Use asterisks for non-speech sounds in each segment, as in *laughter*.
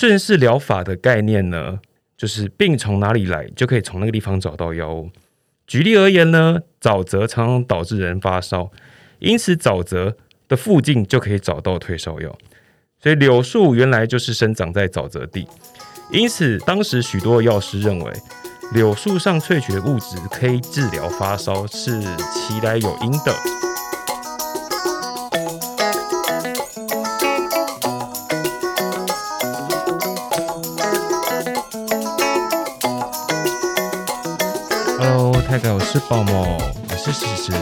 顺势疗法的概念呢，就是病从哪里来，就可以从那个地方找到药物。举例而言呢，沼泽常常导致人发烧，因此沼泽的附近就可以找到退烧药。所以柳树原来就是生长在沼泽地，因此当时许多药师认为，柳树上萃取的物质可以治疗发烧，是其来有因的。是宝宝，我是史实，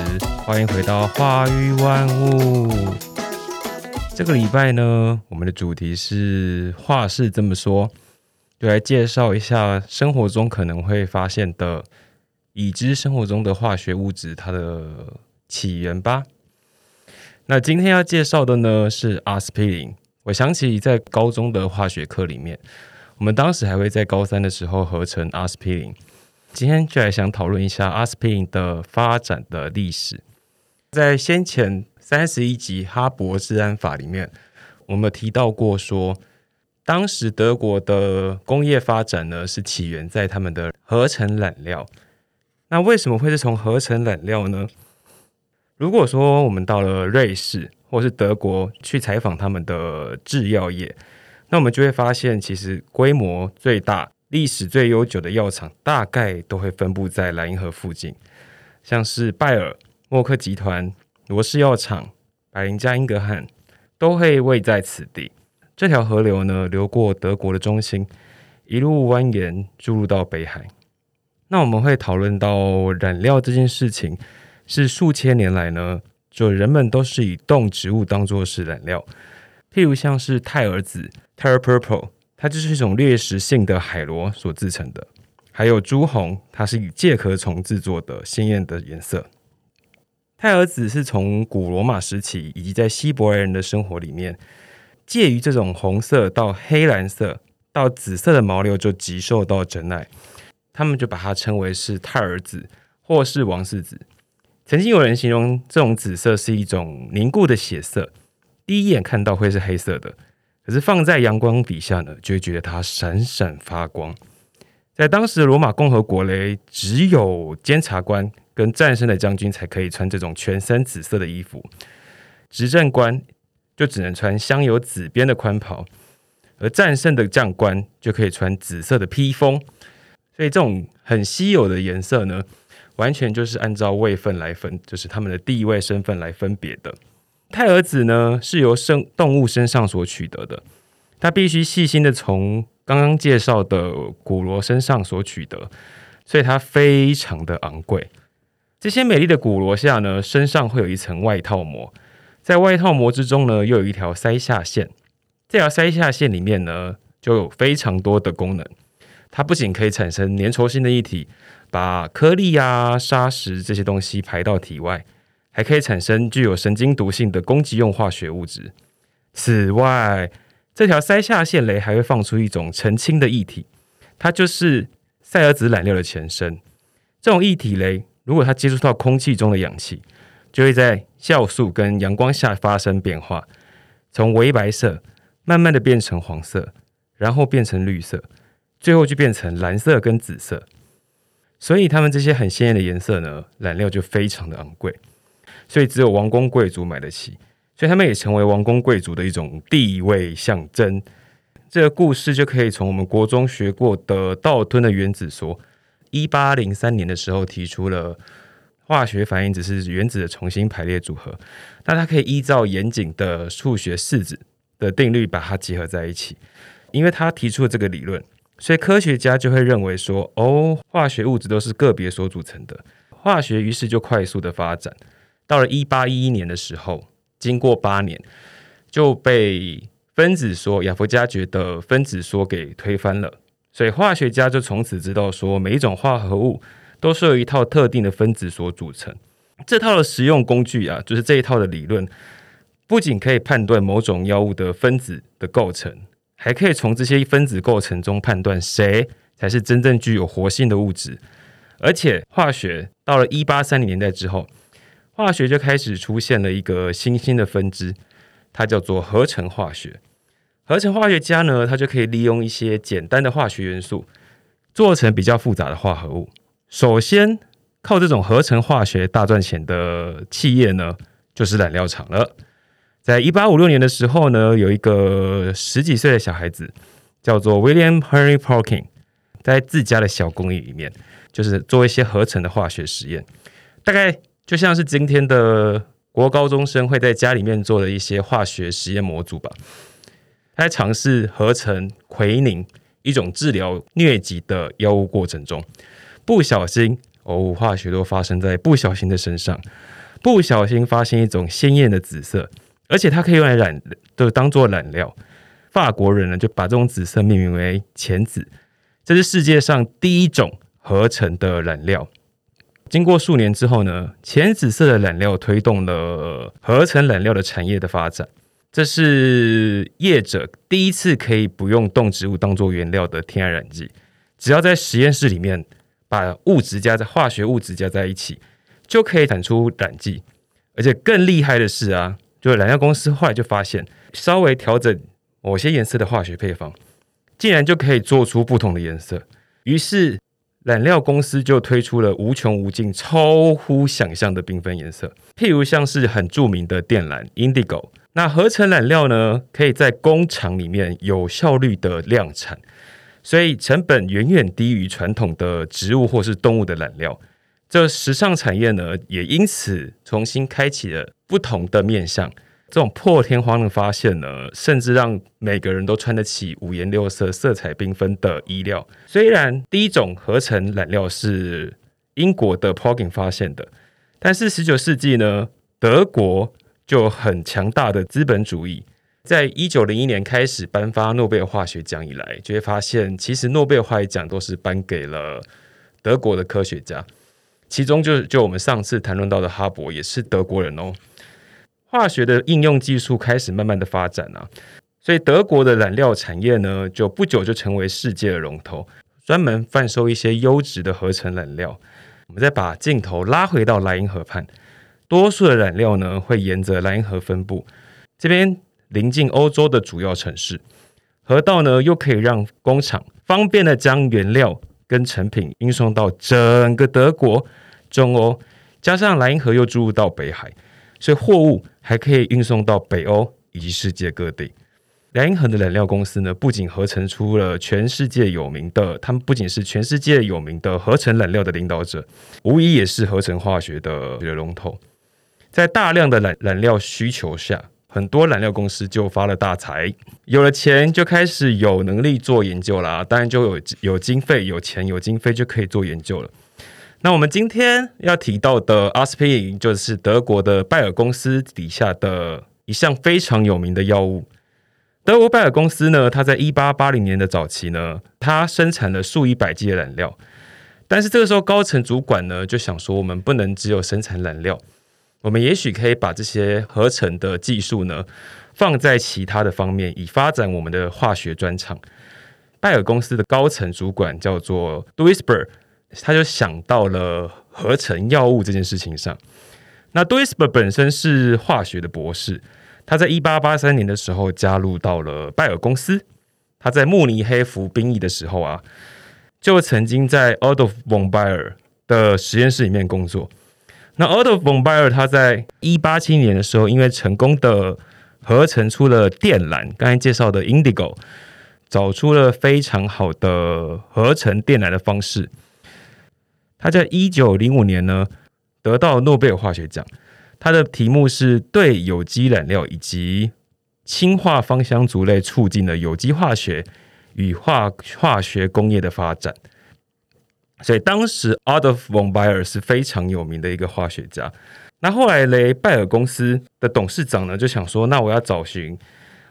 欢迎回到花语万物。这个礼拜呢，我们的主题是话是这么说，就来介绍一下生活中可能会发现的已知生活中的化学物质它的起源吧。那今天要介绍的呢是阿司匹林。我想起在高中的化学课里面，我们当时还会在高三的时候合成阿司匹林。今天就来想讨论一下阿司匹林的发展的历史。在先前三十一集《哈勃治安法》里面，我们提到过说，当时德国的工业发展呢是起源在他们的合成染料。那为什么会是从合成染料呢？如果说我们到了瑞士或是德国去采访他们的制药业，那我们就会发现，其实规模最大、历史最悠久的药厂，大概都会分布在莱茵河附近，像是拜耳、默克集团、罗氏药厂、百灵加英格汉，都会位在此地。这条河流呢，流过德国的中心，一路蜿蜒注入到北海。那我们会讨论到染料这件事情。是数千年来呢，就人们都是以动植物当做是染料，譬如像是钛儿紫 （Ter Purple），它就是一种掠食性的海螺所制成的；还有朱红，它是以介壳虫制作的鲜艳的颜色。太儿紫是从古罗马时期以及在希伯来人的生活里面，介于这种红色到黑蓝色到紫色的毛料就极受到珍爱，他们就把它称为是太儿紫或是王氏紫。曾经有人形容这种紫色是一种凝固的血色，第一眼看到会是黑色的，可是放在阳光底下呢，就会觉得它闪闪发光。在当时的罗马共和国嘞，只有监察官跟战胜的将军才可以穿这种全身紫色的衣服，执政官就只能穿镶有紫边的宽袍，而战胜的将官就可以穿紫色的披风。所以这种很稀有的颜色呢。完全就是按照位分来分，就是他们的地位身份来分别的。胎儿子呢是由生动物身上所取得的，它必须细心的从刚刚介绍的古螺身上所取得，所以它非常的昂贵。这些美丽的古螺下呢，身上会有一层外套膜，在外套膜之中呢，又有一条鳃下线。这条鳃下线里面呢，就有非常多的功能。它不仅可以产生粘稠性的液体。把颗粒啊、砂石这些东西排到体外，还可以产生具有神经毒性的攻击用化学物质。此外，这条塞下线雷还会放出一种澄清的液体，它就是塞尔子染料的前身。这种液体雷，如果它接触到空气中的氧气，就会在酵素跟阳光下发生变化，从微白色慢慢的变成黄色，然后变成绿色，最后就变成蓝色跟紫色。所以他们这些很鲜艳的颜色呢，染料就非常的昂贵，所以只有王公贵族买得起，所以他们也成为王公贵族的一种地位象征。这个故事就可以从我们国中学过的道吞的原子说，一八零三年的时候提出了化学反应只是原子的重新排列组合，那它可以依照严谨的数学式子的定律把它结合在一起，因为他提出了这个理论。所以科学家就会认为说，哦，化学物质都是个别所组成的。化学于是就快速的发展，到了一八一一年的时候，经过八年，就被分子说亚佛加爵的分子说给推翻了。所以化学家就从此知道说，每一种化合物都是由一套特定的分子所组成。这套的实用工具啊，就是这一套的理论，不仅可以判断某种药物的分子的构成。还可以从这些分子构成中判断谁才是真正具有活性的物质，而且化学到了一八三零年代之后，化学就开始出现了一个新兴的分支，它叫做合成化学。合成化学家呢，他就可以利用一些简单的化学元素，做成比较复杂的化合物。首先，靠这种合成化学大赚钱的企业呢，就是染料厂了。在一八五六年的时候呢，有一个十几岁的小孩子，叫做 William Henry Parkin，在自家的小公寓里面，就是做一些合成的化学实验，大概就像是今天的国高中生会在家里面做的一些化学实验模组吧。他在尝试合成奎宁，一种治疗疟疾的药物过程中，不小心哦，化学都发生在不小心的身上，不小心发现一种鲜艳的紫色，而且它可以用来染，就当做染料。法国人呢就把这种紫色命名为浅紫，这是世界上第一种合成的染料。经过数年之后呢，浅紫色的染料推动了合成染料的产业的发展。这是业者第一次可以不用动植物当做原料的天然染剂，只要在实验室里面把物质加在化学物质加在一起，就可以产出染剂。而且更厉害的是啊，就染料公司后来就发现，稍微调整某些颜色的化学配方，竟然就可以做出不同的颜色。于是染料公司就推出了无穷无尽、超乎想象的缤纷颜色，譬如像是很著名的靛蓝 （Indigo）。那合成染料呢，可以在工厂里面有效率的量产，所以成本远远低于传统的植物或是动物的染料。这时尚产业呢，也因此重新开启了不同的面向。这种破天荒的发现呢，甚至让每个人都穿得起五颜六色、色彩缤纷的衣料。虽然第一种合成染料是英国的 Poging 发现的，但是十九世纪呢，德国。就很强大的资本主义，在一九零一年开始颁发诺贝尔化学奖以来，就会发现，其实诺贝尔化学奖都是颁给了德国的科学家，其中就就我们上次谈论到的哈勃也是德国人哦。化学的应用技术开始慢慢的发展啊，所以德国的染料产业呢，就不久就成为世界的龙头，专门贩售一些优质的合成染料。我们再把镜头拉回到莱茵河畔。多数的染料呢，会沿着莱茵河分布，这边临近欧洲的主要城市，河道呢又可以让工厂方便的将原料跟成品运送到整个德国、中欧，加上莱茵河又注入到北海，所以货物还可以运送到北欧以及世界各地。莱茵河的染料公司呢，不仅合成出了全世界有名的，他们不仅是全世界有名的合成染料的领导者，无疑也是合成化学的龙头。在大量的染染料需求下，很多染料公司就发了大财，有了钱就开始有能力做研究啦。当然就有有经费、有钱、有经费就可以做研究了。那我们今天要提到的阿司匹林，就是德国的拜耳公司底下的一项非常有名的药物。德国拜耳公司呢，它在一八八零年的早期呢，它生产了数以百计的染料，但是这个时候高层主管呢就想说，我们不能只有生产染料。我们也许可以把这些合成的技术呢，放在其他的方面，以发展我们的化学专长。拜耳公司的高层主管叫做 Duisberg，他就想到了合成药物这件事情上。那 d u i s b e r 本身是化学的博士，他在一八八三年的时候加入到了拜耳公司。他在慕尼黑服兵役的时候啊，就曾经在 Adolf von Baer 的实验室里面工作。那 Otto von Baer 他在一八七年的时候，因为成功的合成出了靛蓝，刚才介绍的 Indigo，找出了非常好的合成靛蓝的方式。他在一九零五年呢，得到诺贝尔化学奖。他的题目是对有机染料以及氢化芳香族类促进了有机化学与化化学工业的发展。所以当时 Adolf von Baer 是非常有名的一个化学家。那后来雷拜尔公司的董事长呢，就想说：那我要找寻，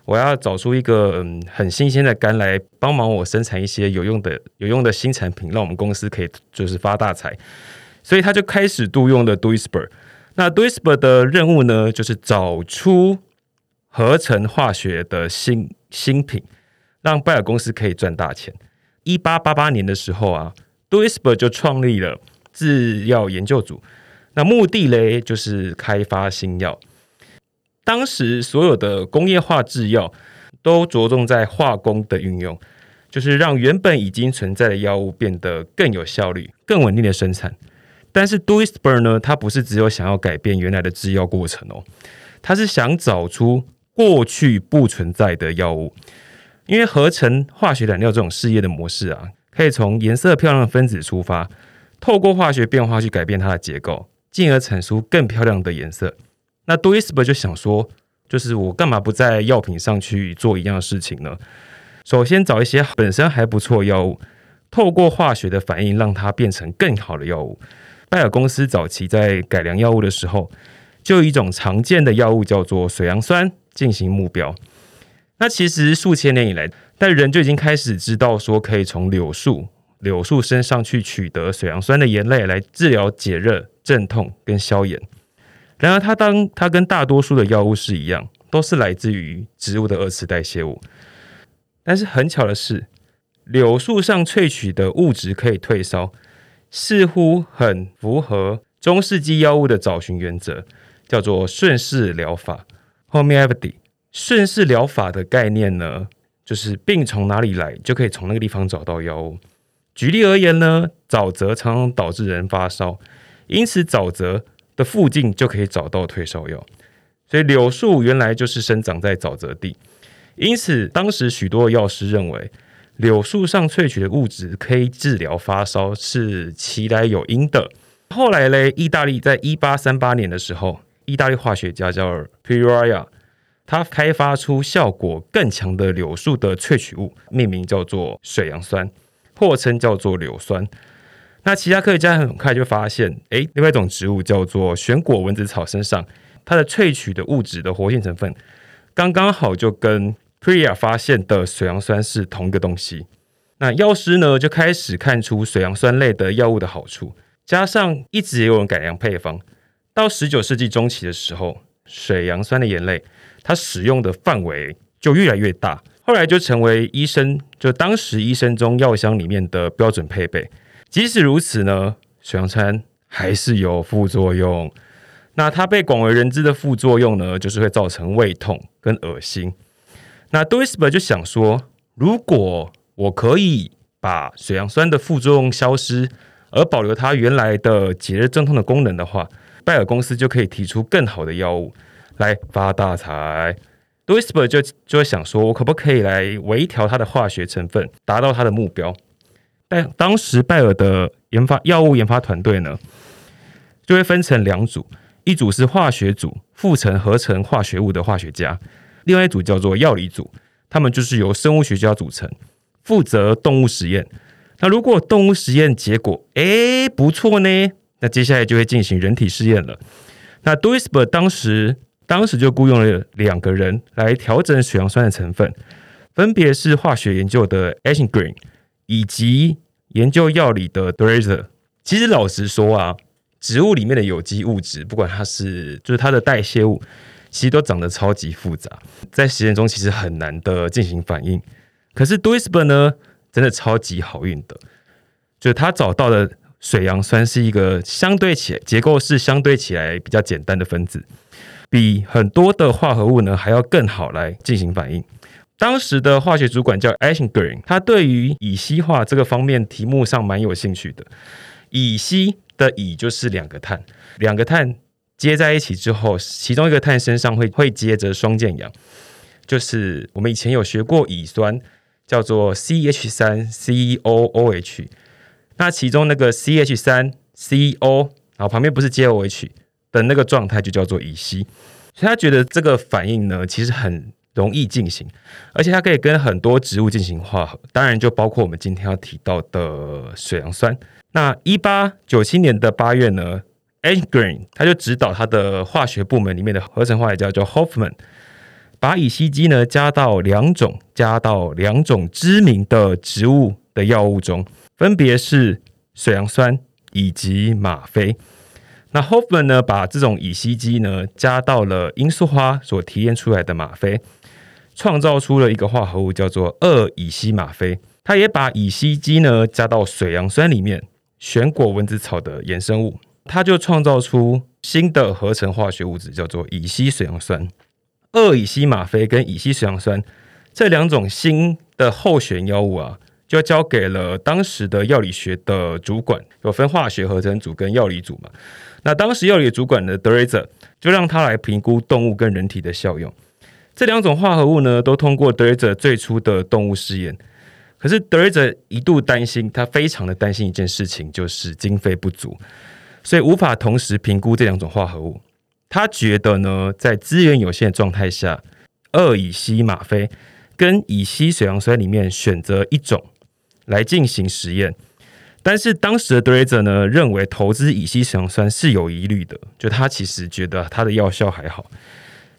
我要找出一个嗯很新鲜的肝来帮忙我生产一些有用的有用的新产品，让我们公司可以就是发大财。所以他就开始雇佣了 duisber。那 duisber 的任务呢，就是找出合成化学的新新品，让拜尔公司可以赚大钱。一八八八年的时候啊。duisber 就创立了制药研究组，那目的嘞就是开发新药。当时所有的工业化制药都着重在化工的运用，就是让原本已经存在的药物变得更有效率、更稳定的生产。但是 Duisberg 呢，它不是只有想要改变原来的制药过程哦，它是想找出过去不存在的药物。因为合成化学染料这种事业的模式啊，可以从颜色漂亮的分子出发，透过化学变化去改变它的结构，进而产出更漂亮的颜色。那 Duisberg 就想说，就是我干嘛不在药品上去做一样的事情呢？首先找一些本身还不错药物，透过化学的反应让它变成更好的药物。拜耳公司早期在改良药物的时候，就一种常见的药物叫做水杨酸进行目标。那其实数千年以来，但人就已经开始知道说，可以从柳树柳树身上去取得水杨酸的盐类来治疗解热、镇痛跟消炎。然而，它当它跟大多数的药物是一样，都是来自于植物的二次代谢物。但是很巧的是，柳树上萃取的物质可以退烧。似乎很符合中世纪药物的找寻原则，叫做顺势疗法 （homeopathy）。顺势疗法的概念呢，就是病从哪里来，就可以从那个地方找到药物。举例而言呢，沼泽常常导致人发烧，因此沼泽的附近就可以找到退烧药。所以柳树原来就是生长在沼泽地，因此当时许多药师认为。柳树上萃取的物质可以治疗发烧，是其来有因的。后来嘞，意大利在一八三八年的时候，意大利化学家叫 Peoria，他开发出效果更强的柳树的萃取物，命名叫做水杨酸，或称叫做柳酸。那其他科学家很快就发现，哎，另外一种植物叫做旋果蚊子草身上，它的萃取的物质的活性成分，刚刚好就跟 Priya 发现的水杨酸是同一个东西，那药师呢就开始看出水杨酸类的药物的好处，加上一直也有人改良配方，到十九世纪中期的时候，水杨酸的盐类它使用的范围就越来越大，后来就成为医生就当时医生中药箱里面的标准配备。即使如此呢，水杨酸还是有副作用。那它被广为人知的副作用呢，就是会造成胃痛跟恶心。那 duisber 就想说，如果我可以把水杨酸的副作用消失，而保留它原来的解热镇痛的功能的话，拜耳公司就可以提出更好的药物来发大财。duisber 就就会想说，我可不可以来微调它的化学成分，达到它的目标？但当时拜耳的研发药物研发团队呢，就会分成两组，一组是化学组，复成合成化学物的化学家。另外一组叫做药理组，他们就是由生物学家组成，负责动物实验。那如果动物实验结果诶不错呢，那接下来就会进行人体试验了。那 d u i s b e r 当时当时就雇佣了两个人来调整水杨酸的成分，分别是化学研究的 Ashgreen 以及研究药理的 Drazer。其实老实说啊，植物里面的有机物质，不管它是就是它的代谢物。其实都长得超级复杂，在实验中其实很难的进行反应。可是 d u i s b e r 呢，真的超级好运的，就是他找到的水杨酸是一个相对起来结构是相对起来比较简单的分子，比很多的化合物呢还要更好来进行反应。当时的化学主管叫 Ashing Green，他对于乙烯化这个方面题目上蛮有兴趣的。乙烯的乙就是两个碳，两个碳。接在一起之后，其中一个碳身上会会接着双键氧，就是我们以前有学过乙酸，叫做 CH 三 COOH，那其中那个 CH 三 CO，然后旁边不是 JOH 的那个状态就叫做乙烯，所以他觉得这个反应呢其实很容易进行，而且它可以跟很多植物进行化合，当然就包括我们今天要提到的水杨酸。那一八九七年的八月呢？a Green，他就指导他的化学部门里面的合成化学家叫 Hoffman，把乙烯基呢加到两种加到两种知名的植物的药物中，分别是水杨酸以及吗啡。那 Hoffman 呢把这种乙烯基呢加到了罂粟花所提炼出来的吗啡，创造出了一个化合物叫做二乙烯吗啡。他也把乙烯基呢加到水杨酸里面，旋果蚊子草的衍生物。他就创造出新的合成化学物质，叫做乙烯水杨酸。二乙烯吗啡跟乙烯水杨酸这两种新的候选药物啊，就交给了当时的药理学的主管，有分化学合成组跟药理组嘛。那当时药理主管的德瑞泽就让他来评估动物跟人体的效用。这两种化合物呢，都通过德瑞泽最初的动物试验。可是德瑞泽一度担心，他非常的担心一件事情，就是经费不足，所以无法同时评估这两种化合物。他觉得呢，在资源有限的状态下，二乙烯吗啡跟乙烯水杨酸里面选择一种来进行实验。但是当时的德瑞泽呢，认为投资乙烯水杨酸是有疑虑的，就他其实觉得它的药效还好，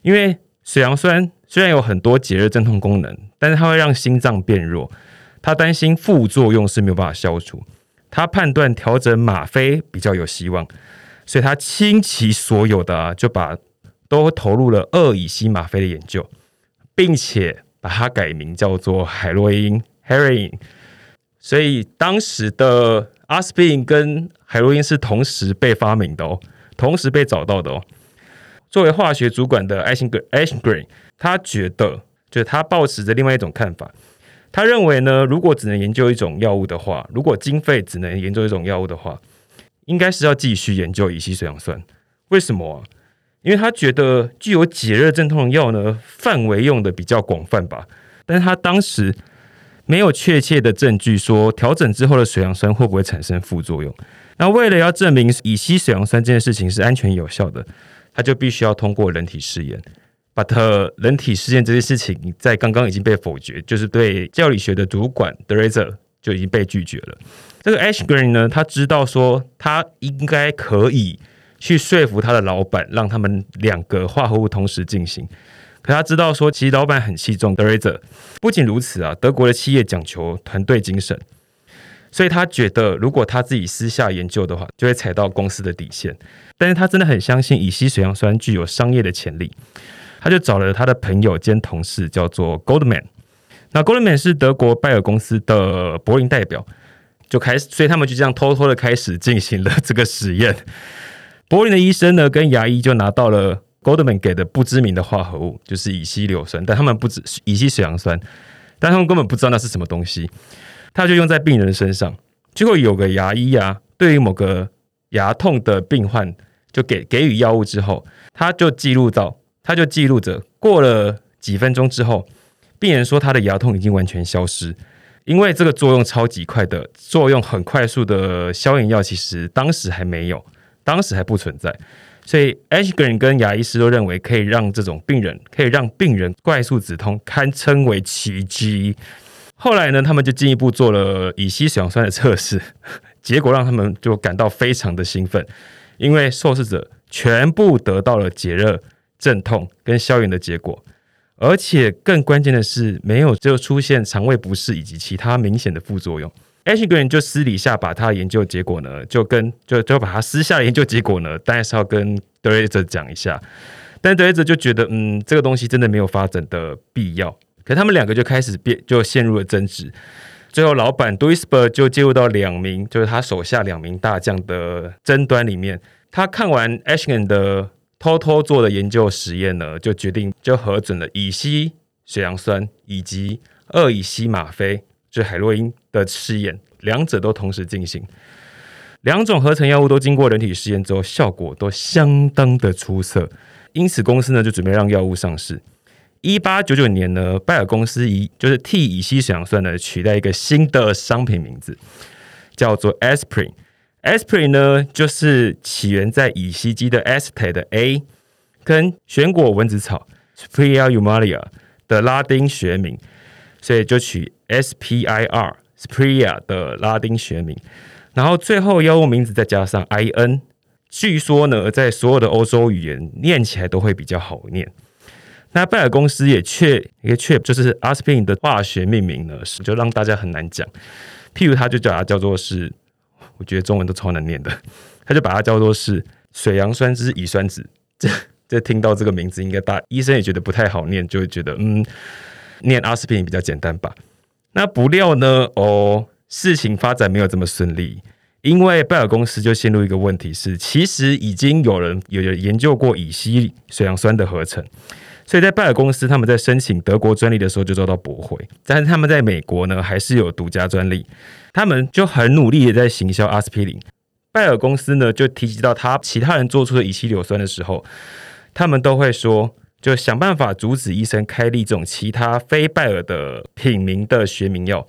因为水杨酸虽然有很多解热镇痛功能，但是它会让心脏变弱。他担心副作用是没有办法消除，他判断调整吗啡比较有希望，所以他倾其所有的，就把都投入了二乙烯吗啡的研究，并且把它改名叫做海洛因 （heroin）。所以当时的阿司匹林跟海洛因是同时被发明的哦，同时被找到的哦。作为化学主管的艾辛格 （Ashgreen），他觉得，就是他抱持着另外一种看法。他认为呢，如果只能研究一种药物的话，如果经费只能研究一种药物的话，应该是要继续研究乙烯水杨酸。为什么？因为他觉得具有解热镇痛的药呢，范围用的比较广泛吧。但是他当时没有确切的证据说调整之后的水杨酸会不会产生副作用。那为了要证明乙烯水杨酸这件事情是安全有效的，他就必须要通过人体试验。But 人体试验这件事情在刚刚已经被否决，就是对教理学的主管 d r a z e r 就已经被拒绝了。这个 Ashgreen 呢，他知道说他应该可以去说服他的老板，让他们两个化合物同时进行。可他知道说，其实老板很器重 d r a z e r 不仅如此啊，德国的企业讲求团队精神，所以他觉得如果他自己私下研究的话，就会踩到公司的底线。但是他真的很相信乙烯水杨酸具有商业的潜力。他就找了他的朋友兼同事，叫做 Goldman。那 Goldman 是德国拜耳公司的柏林代表，就开始，所以他们就这样偷偷的开始进行了这个实验。*laughs* 柏林的医生呢，跟牙医就拿到了 Goldman 给的不知名的化合物，就是乙烯硫酸，但他们不知乙烯水杨酸，但他们根本不知道那是什么东西。他就用在病人身上，结果有个牙医啊，对于某个牙痛的病患，就给给予药物之后，他就记录到。他就记录着，过了几分钟之后，病人说他的牙痛已经完全消失，因为这个作用超级快的作用很快速的消炎药，其实当时还没有，当时还不存在，所以 Ashgren 跟牙医师都认为可以让这种病人可以让病人快速止痛，堪称为奇迹。后来呢，他们就进一步做了乙烯水杨酸的测试，结果让他们就感到非常的兴奋，因为受试者全部得到了解热。镇痛跟消炎的结果，而且更关键的是，没有就出现肠胃不适以及其他明显的副作用。Ashgren 就私底下把他的研究结果呢，就跟就就把他私下的研究结果呢，当然是要跟德瑞泽讲一下。但德瑞泽就觉得，嗯，这个东西真的没有发展的必要。可他们两个就开始变，就陷入了争执。最后，老板 duisber 就介入到两名，就是他手下两名大将的争端里面。他看完 Ashgren 的。偷偷做的研究实验呢，就决定就核准了乙烯水杨酸以及二乙烯吗啡，就海洛因的试验，两者都同时进行。两种合成药物都经过人体试验之后，效果都相当的出色，因此公司呢就准备让药物上市。一八九九年呢，拜耳公司以就是替乙烯水杨酸呢取代一个新的商品名字，叫做 Aspirin。Aspirin 呢，就是起源在乙烯基的 acetate 的 A，跟玄果蚊子草 Spira humilia 的拉丁学名，所以就取 Spir Spira 的拉丁学名，然后最后药物名字再加上 In，据说呢，在所有的欧洲语言念起来都会比较好念。那拜耳公司也确也确就是 Aspirin 的化学命名呢，是就让大家很难讲，譬如他就叫它叫做是。我觉得中文都超难念的，他就把它叫做是水杨酸之乙酸酯。这这听到这个名字，应该大医生也觉得不太好念，就会觉得嗯，念阿司匹林比较简单吧。那不料呢，哦，事情发展没有这么顺利，因为拜耳公司就陷入一个问题是，其实已经有人有研究过乙烯水杨酸的合成，所以在拜耳公司他们在申请德国专利的时候就遭到驳回，但是他们在美国呢还是有独家专利，他们就很努力的在行销阿司匹林。拜耳公司呢就提及到他其他人做出的乙烯硫酸的时候，他们都会说，就想办法阻止医生开立这种其他非拜耳的品名的学名药。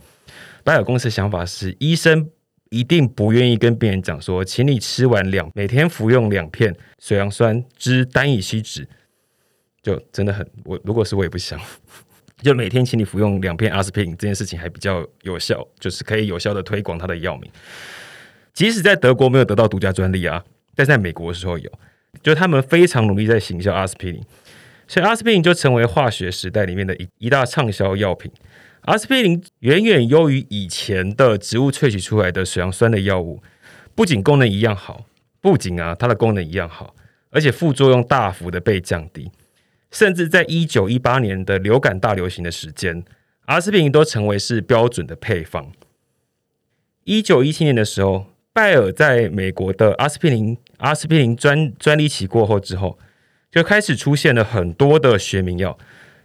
拜耳公司的想法是，医生一定不愿意跟病人讲说，请你吃完两每天服用两片水杨酸之单乙烯酯。就真的很我如果是我也不想，*laughs* 就每天请你服用两片阿司匹林这件事情还比较有效，就是可以有效的推广它的药名。即使在德国没有得到独家专利啊，但在美国的时候有，就他们非常努力在行销阿司匹林，所以阿司匹林就成为化学时代里面的一一大畅销药品。阿司匹林远远优于以前的植物萃取出来的水杨酸的药物，不仅功能一样好，不仅啊它的功能一样好，而且副作用大幅的被降低。甚至在一九一八年的流感大流行的时间，阿司匹林都成为是标准的配方。一九一七年的时候，拜耳在美国的阿司匹林阿司匹林专专利期过后之后，就开始出现了很多的学名药。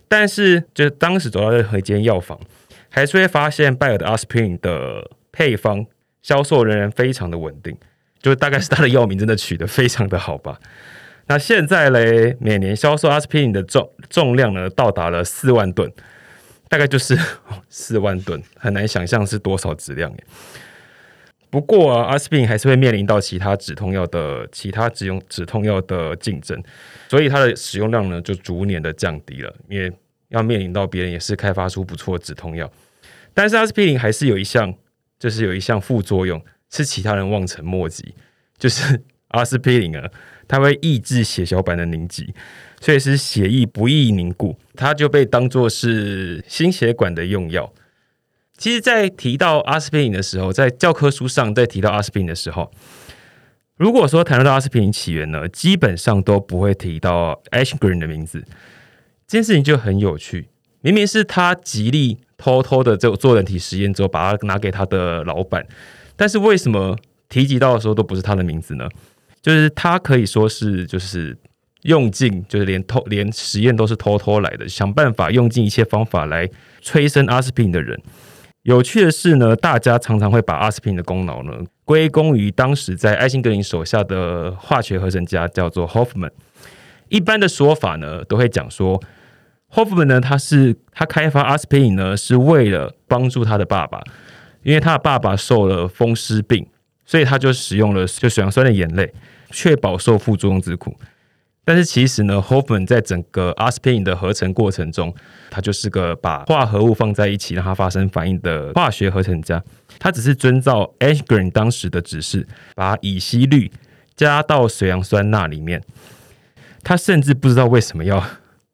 但是，就是当时走到任何一间药房，还是会发现拜耳的阿司匹林的配方销售仍然非常的稳定。就大概是它的药名真的取得非常的好吧。那现在嘞，每年销售阿司匹林的重重量呢，到达了四万吨，大概就是 *laughs* 四万吨，很难想象是多少质量耶。不过啊，阿司匹林还是会面临到其他止痛药的其他止用止痛药的竞争，所以它的使用量呢就逐年的降低了，因为要面临到别人也是开发出不错止痛药，但是阿司匹林还是有一项，就是有一项副作用是其他人望尘莫及，就是阿司匹林啊。它会抑制血小板的凝集，所以是血液不易凝固，它就被当做是心血管的用药。其实，在提到阿司匹林的时候，在教科书上在提到阿司匹林的时候，如果说谈论到阿司匹林起源呢，基本上都不会提到 Ashgren 的名字。这件事情就很有趣，明明是他极力偷偷的做做人体实验之后，把它拿给他的老板，但是为什么提及到的时候都不是他的名字呢？就是他可以说是，就是用尽，就是连偷连实验都是偷偷来的，想办法用尽一切方法来催生阿司匹林的人。有趣的是呢，大家常常会把阿司匹林的功劳呢归功于当时在艾辛格林手下的化学合成家，叫做 Hoffman。一般的说法呢，都会讲说 Hoffman 呢，他是他开发阿司匹林呢，是为了帮助他的爸爸，因为他的爸爸受了风湿病，所以他就使用了就水杨酸的眼泪。确保受副作用之苦，但是其实呢，Hoffman 在整个阿司匹林的合成过程中，他就是个把化合物放在一起让它发生反应的化学合成家。他只是遵照 Ashgren 当时的指示，把乙烯氯加到水杨酸钠里面。他甚至不知道为什么要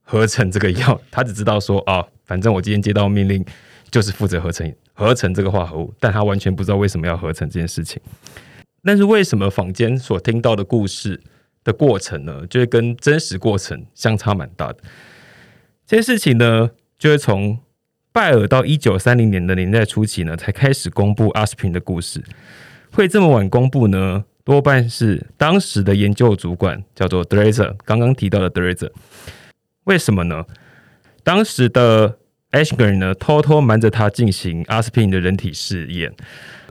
合成这个药，*laughs* 他只知道说啊，反正我今天接到命令就是负责合成合成这个化合物，但他完全不知道为什么要合成这件事情。但是为什么坊间所听到的故事的过程呢，就会跟真实过程相差蛮大的？这件事情呢，就会从拜耳到一九三零年的年代初期呢，才开始公布阿司匹林的故事。会这么晚公布呢，多半是当时的研究主管叫做 Drazer，刚刚提到的 Drazer。为什么呢？当时的 Ashgren 呢，偷偷瞒着他进行阿司匹林的人体试验。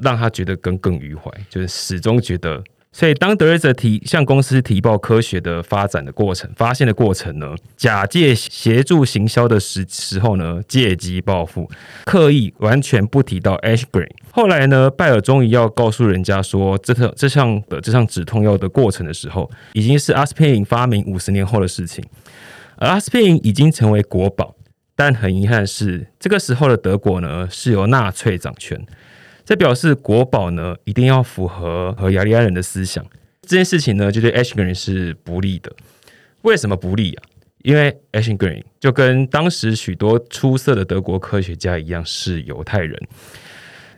让他觉得耿耿于怀，就是始终觉得。所以，当德瑞泽提向公司提报科学的发展的过程、发现的过程呢，假借协助行销的时时候呢，借机报复，刻意完全不提到 Ashgren。后来呢，拜尔终于要告诉人家说，这特这项的这项止痛药的过程的时候，已经是阿司匹林发明五十年后的事情，而阿司匹林已经成为国宝。但很遗憾的是，这个时候的德国呢，是由纳粹掌权。这表示国宝呢一定要符合和雅利安人的思想，这件事情呢就对 Ashgren 是不利的。为什么不利啊？因为 Ashgren 就跟当时许多出色的德国科学家一样是犹太人。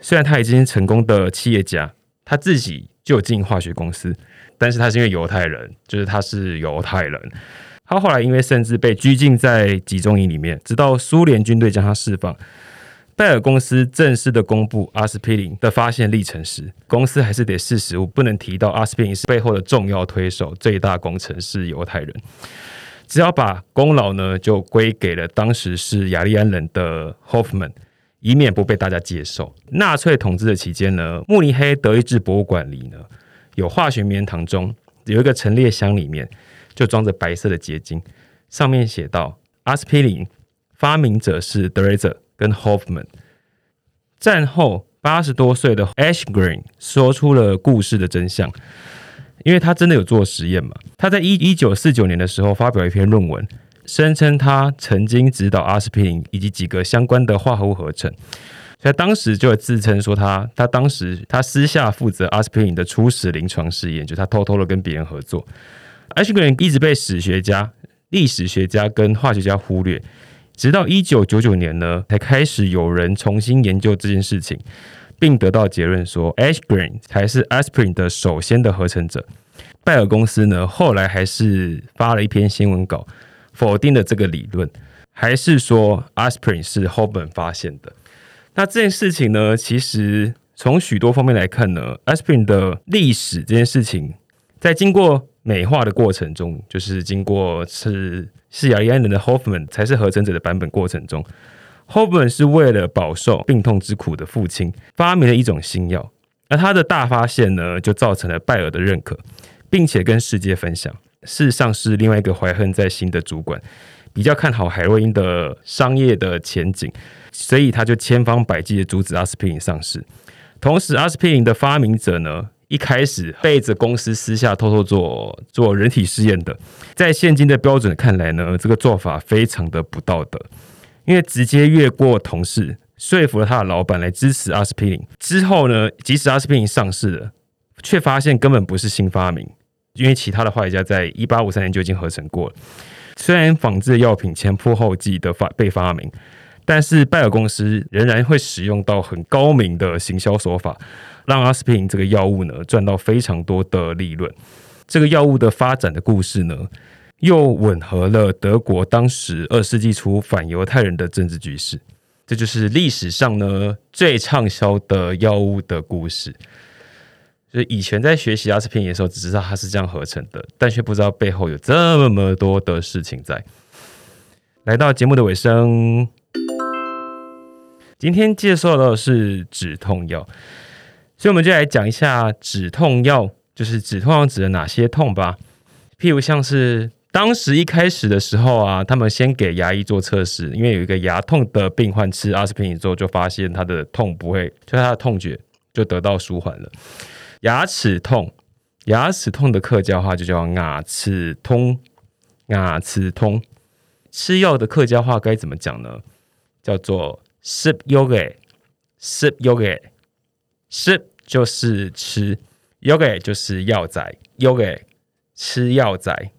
虽然他已经成功的企业家，他自己就进化学公司，但是他是因为犹太人，就是他是犹太人。他后来因为甚至被拘禁在集中营里面，直到苏联军队将他释放。拜耳公司正式的公布阿司匹林的发现历程时，公司还是得事实，不能提到阿司匹林是背后的重要推手、最大工程是犹太人。只要把功劳呢就归给了当时是雅利安人的 Hoffman，以免不被大家接受。纳粹统治的期间呢，慕尼黑德意志博物馆里呢有化学棉糖中有一个陈列箱，里面就装着白色的结晶，上面写道：阿司匹林发明者是德瑞泽跟 Hoffman。战后八十多岁的 Ashgreen 说出了故事的真相。因为他真的有做实验嘛？他在一一九四九年的时候发表一篇论文，声称他曾经指导阿司匹林以及几个相关的化合物合成，所以当时就自称说他他当时他私下负责阿司匹林的初始临床试验，就他偷偷的跟别人合作。H 个人一直被史学家、历史学家跟化学家忽略，直到一九九九年呢，才开始有人重新研究这件事情。并得到结论说，Ashgreen 才是 aspirin 的首先的合成者。拜耳公司呢，后来还是发了一篇新闻稿，否定了这个理论，还是说 aspirin 是 Hoban 发现的。那这件事情呢，其实从许多方面来看呢，aspirin 的历史这件事情，在经过美化的过程中，就是经过是是雅利安人的 Hoffman 才是合成者的版本过程中。，Hoffman 是为了饱受病痛之苦的父亲发明了一种新药，而他的大发现呢，就造成了拜尔的认可，并且跟世界分享。事实上是另外一个怀恨在心的主管比较看好海洛因的商业的前景，所以他就千方百计的阻止阿司匹林上市。同时，阿司匹林的发明者呢，一开始背着公司私下偷偷做做人体试验的，在现今的标准看来呢，这个做法非常的不道德。因为直接越过同事，说服了他的老板来支持阿司匹林。之后呢，即使阿司匹林上市了，却发现根本不是新发明，因为其他的化学家在一八五三年就已经合成过了。虽然仿制药品前仆后继的发被发明，但是拜耳公司仍然会使用到很高明的行销手法，让阿司匹林这个药物呢赚到非常多的利润。这个药物的发展的故事呢？又吻合了德国当时二世纪初反犹太人的政治局势，这就是历史上呢最畅销的药物的故事。所以以前在学习阿司匹林的时候，只知道它是这样合成的，但却不知道背后有这么多的事情在。来到节目的尾声，今天介绍的是止痛药，所以我们就来讲一下止痛药，就是止痛药指的哪些痛吧。譬如像是。当时一开始的时候啊，他们先给牙医做测试，因为有一个牙痛的病患吃阿司匹林之后，就发现他的痛不会，就他的痛觉就得到舒缓了。牙齿痛，牙齿痛的客家话就叫牙齿通，牙齿通。吃药的客家话该怎么讲呢？叫做 sip yoga，sip yoga，sip 就是吃，yoga 就是药仔，yoga 吃药仔。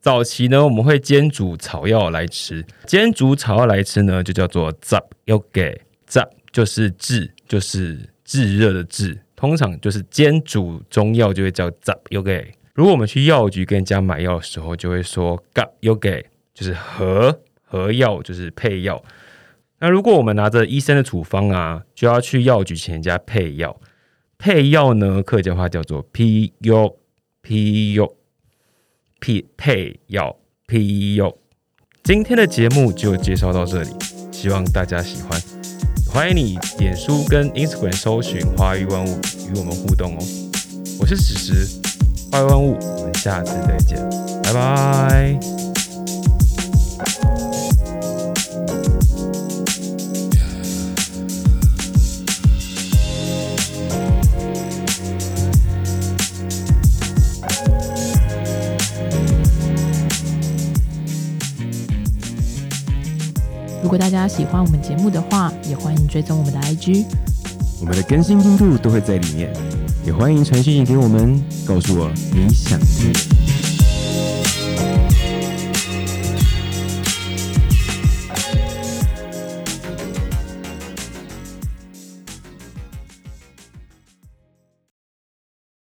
早期呢，我们会煎煮草药来吃。煎煮草药来吃呢，就叫做 zap yoga，zap 就是炙，就是炙热的炙。通常就是煎煮中药就会叫 zap yoga。如果我们去药局跟人家买药的时候，就会说 gap yoga，就是合合药，就是配药。那如果我们拿着医生的处方啊，就要去药局请人家配药。配药呢，客家话叫做 pi yo pi yo。配配药配药，今天的节目就介绍到这里，希望大家喜欢。欢迎你点书跟 Instagram 搜寻“花语万物”与我们互动哦。我是史实，花语万物，我们下次再见，拜拜。如果大家喜欢我们节目的话，也欢迎追踪我们的 IG，我们的更新进度都会在里面，也欢迎传讯息给我们，告诉我你想听。